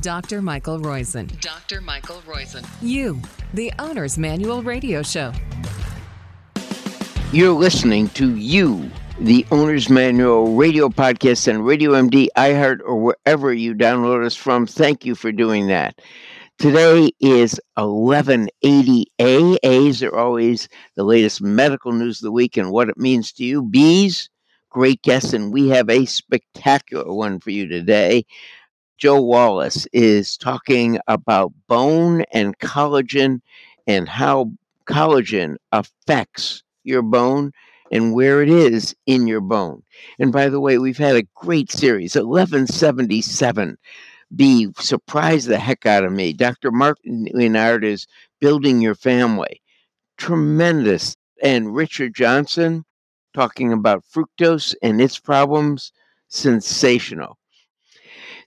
Dr. Michael Roizen. Dr. Michael Roizen. You, the Owner's Manual Radio Show. You're listening to You, the Owner's Manual radio podcast and Radio MD, iHeart, or wherever you download us from. Thank you for doing that. Today is 1180A. A's are always the latest medical news of the week and what it means to you. B's, great guests, and we have a spectacular one for you today. Joe Wallace is talking about bone and collagen and how collagen affects your bone and where it is in your bone. And by the way, we've had a great series, 1177 B surprised the heck out of me. Dr. Mark Leonard is building your family. Tremendous. And Richard Johnson talking about fructose and its problems. Sensational.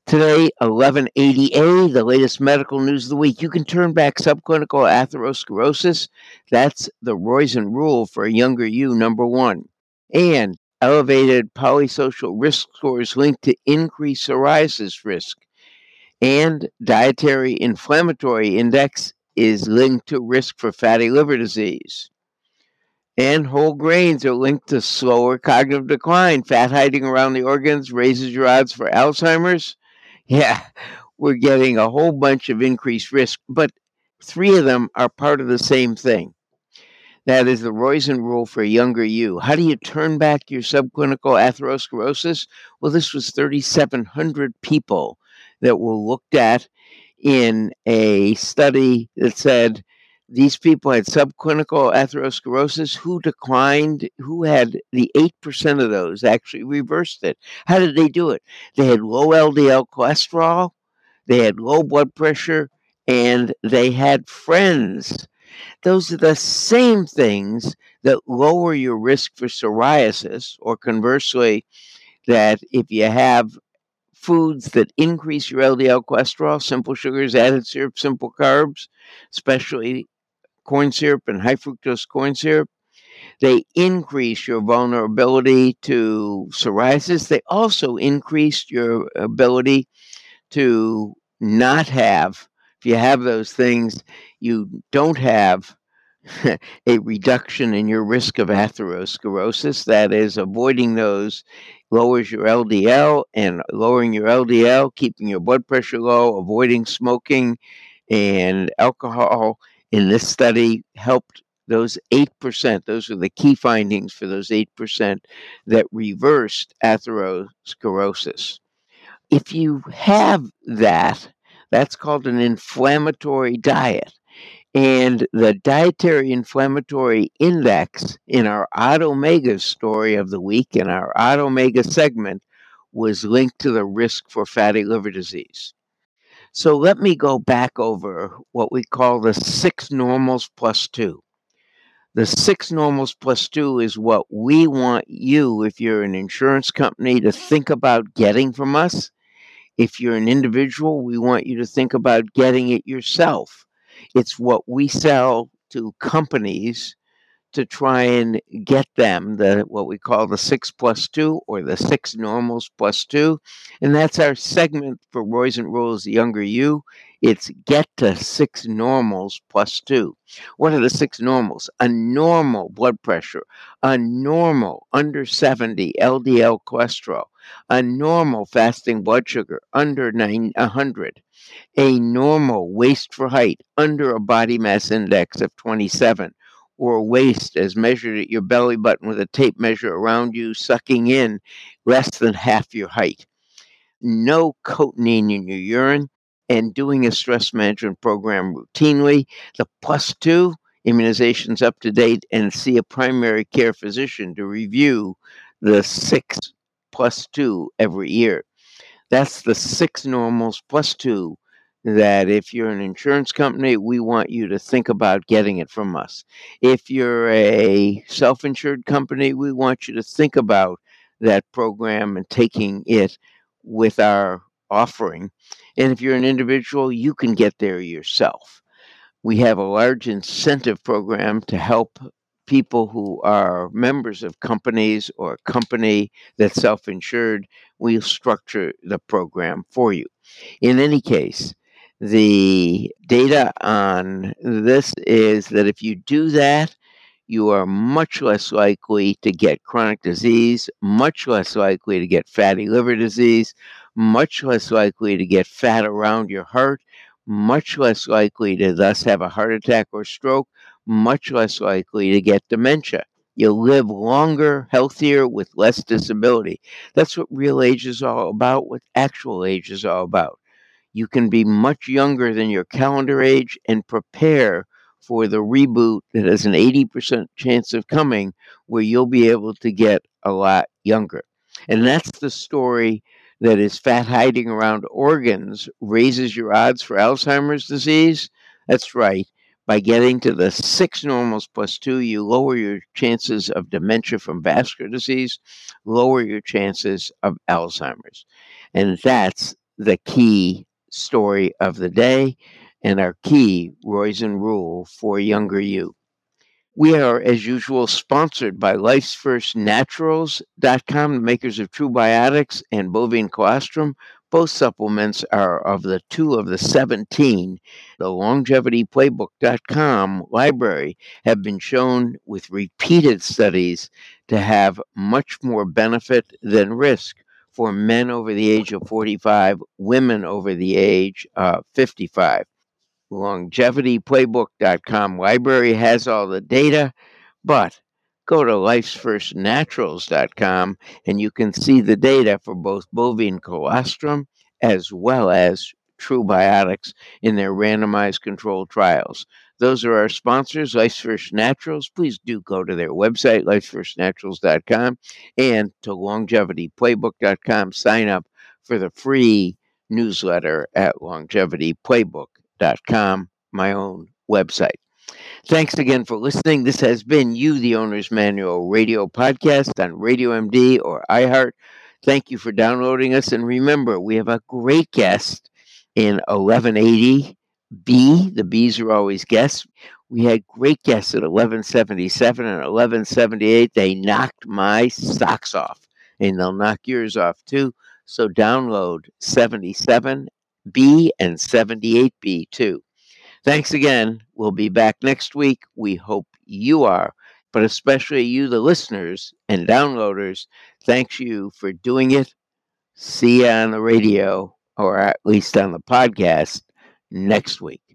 Today, 1180A, the latest medical news of the week. You can turn back subclinical atherosclerosis. That's the Roizen rule for a younger you, number one. And elevated polysocial risk scores linked to increased psoriasis risk. And dietary inflammatory index is linked to risk for fatty liver disease. And whole grains are linked to slower cognitive decline. Fat hiding around the organs raises your odds for Alzheimer's. Yeah, we're getting a whole bunch of increased risk, but three of them are part of the same thing. That is the Roizen rule for younger you. How do you turn back your subclinical atherosclerosis? Well, this was 3,700 people that were looked at in a study that said these people had subclinical atherosclerosis who declined, who had the 8% of those actually reversed it. How did they do it? They had low LDL cholesterol, they had low blood pressure, and they had friends. Those are the same things that lower your risk for psoriasis, or conversely, that if you have foods that increase your LDL cholesterol, simple sugars, added syrup, simple carbs, especially corn syrup and high fructose corn syrup. They increase your vulnerability to psoriasis. They also increase your ability to not have, if you have those things, you don't have a reduction in your risk of atherosclerosis. That is, avoiding those lowers your LDL and lowering your LDL, keeping your blood pressure low, avoiding smoking and alcohol in this study helped those 8%, those were the key findings for those 8% that reversed atherosclerosis. If you have that, that's called an inflammatory diet. And the dietary inflammatory index in our Odd Omega story of the week, in our Odd Omega segment, was linked to the risk for fatty liver disease. So let me go back over what we call the six normals plus two. The six normals plus two is what we want you, if you're an insurance company, to think about getting from us. If you're an individual, we want you to think about getting it yourself. It's what we sell to companies to try and get them the what we call the six plus two or the six normals plus two. And that's our segment for Roizen Rules Younger You. It's get to six normals plus two. What are the six normals? A normal blood pressure, a normal under 70 LDL cholesterol, a normal fasting blood sugar under 9, 100, a normal waist for height under a body mass index of 27, or waist as measured at your belly button with a tape measure around you, sucking in less than half your height. No cotinine in your urine, and doing a stress management program routinely. The plus two immunizations up to date, and see a primary care physician to review the six plus two every year. That's the six normals plus two that if you're an insurance company, we want you to think about getting it from us. If you're a self insured company, we want you to think about that program and taking it with our offering. And if you're an individual, you can get there yourself. We have a large incentive program to help people who are members of companies or a company that's self insured. We'll structure the program for you. In any case, the data on this is that if you do that, you are much less likely to get chronic disease, much less likely to get fatty liver disease, much less likely to get fat around your heart, much less likely to thus have a heart attack or stroke, much less likely to get dementia. You live longer, healthier, with less disability. That's what real age is all about, what actual age is all about. You can be much younger than your calendar age and prepare for the reboot that has an 80% chance of coming, where you'll be able to get a lot younger. And that's the story that is fat hiding around organs raises your odds for Alzheimer's disease. That's right. By getting to the six normals plus two, you lower your chances of dementia from vascular disease, lower your chances of Alzheimer's. And that's the key story of the day and our key Roizen rule for younger you. We are, as usual, sponsored by Life's First Naturals.com, makers of True Biotics and Bovine Colostrum. Both supplements are of the two of the 17. The Longevity LongevityPlaybook.com library have been shown with repeated studies to have much more benefit than risk for men over the age of 45, women over the age of 55 longevityplaybook.com library has all the data, but go to lifesfirstnaturals.com and you can see the data for both bovine colostrum as well as True Biotics in their randomized controlled trials. Those are our sponsors, Life's First Naturals. Please do go to their website, lifesfirstnaturals.com, and to longevityplaybook.com. Sign up for the free newsletter at longevityplaybook.com, my own website. Thanks again for listening. This has been You, the Owner's Manual radio podcast on Radio MD or iHeart. Thank you for downloading us. And remember, we have a great guest in 1180B. The B's are always guests. We had great guests at 1177 and 1178. They knocked my socks off, and they'll knock yours off too. So download 77B and 78B too. Thanks again. We'll be back next week. We hope you are, but especially you, the listeners and downloaders. Thanks you for doing it. See you on the radio, or at least on the podcast next week.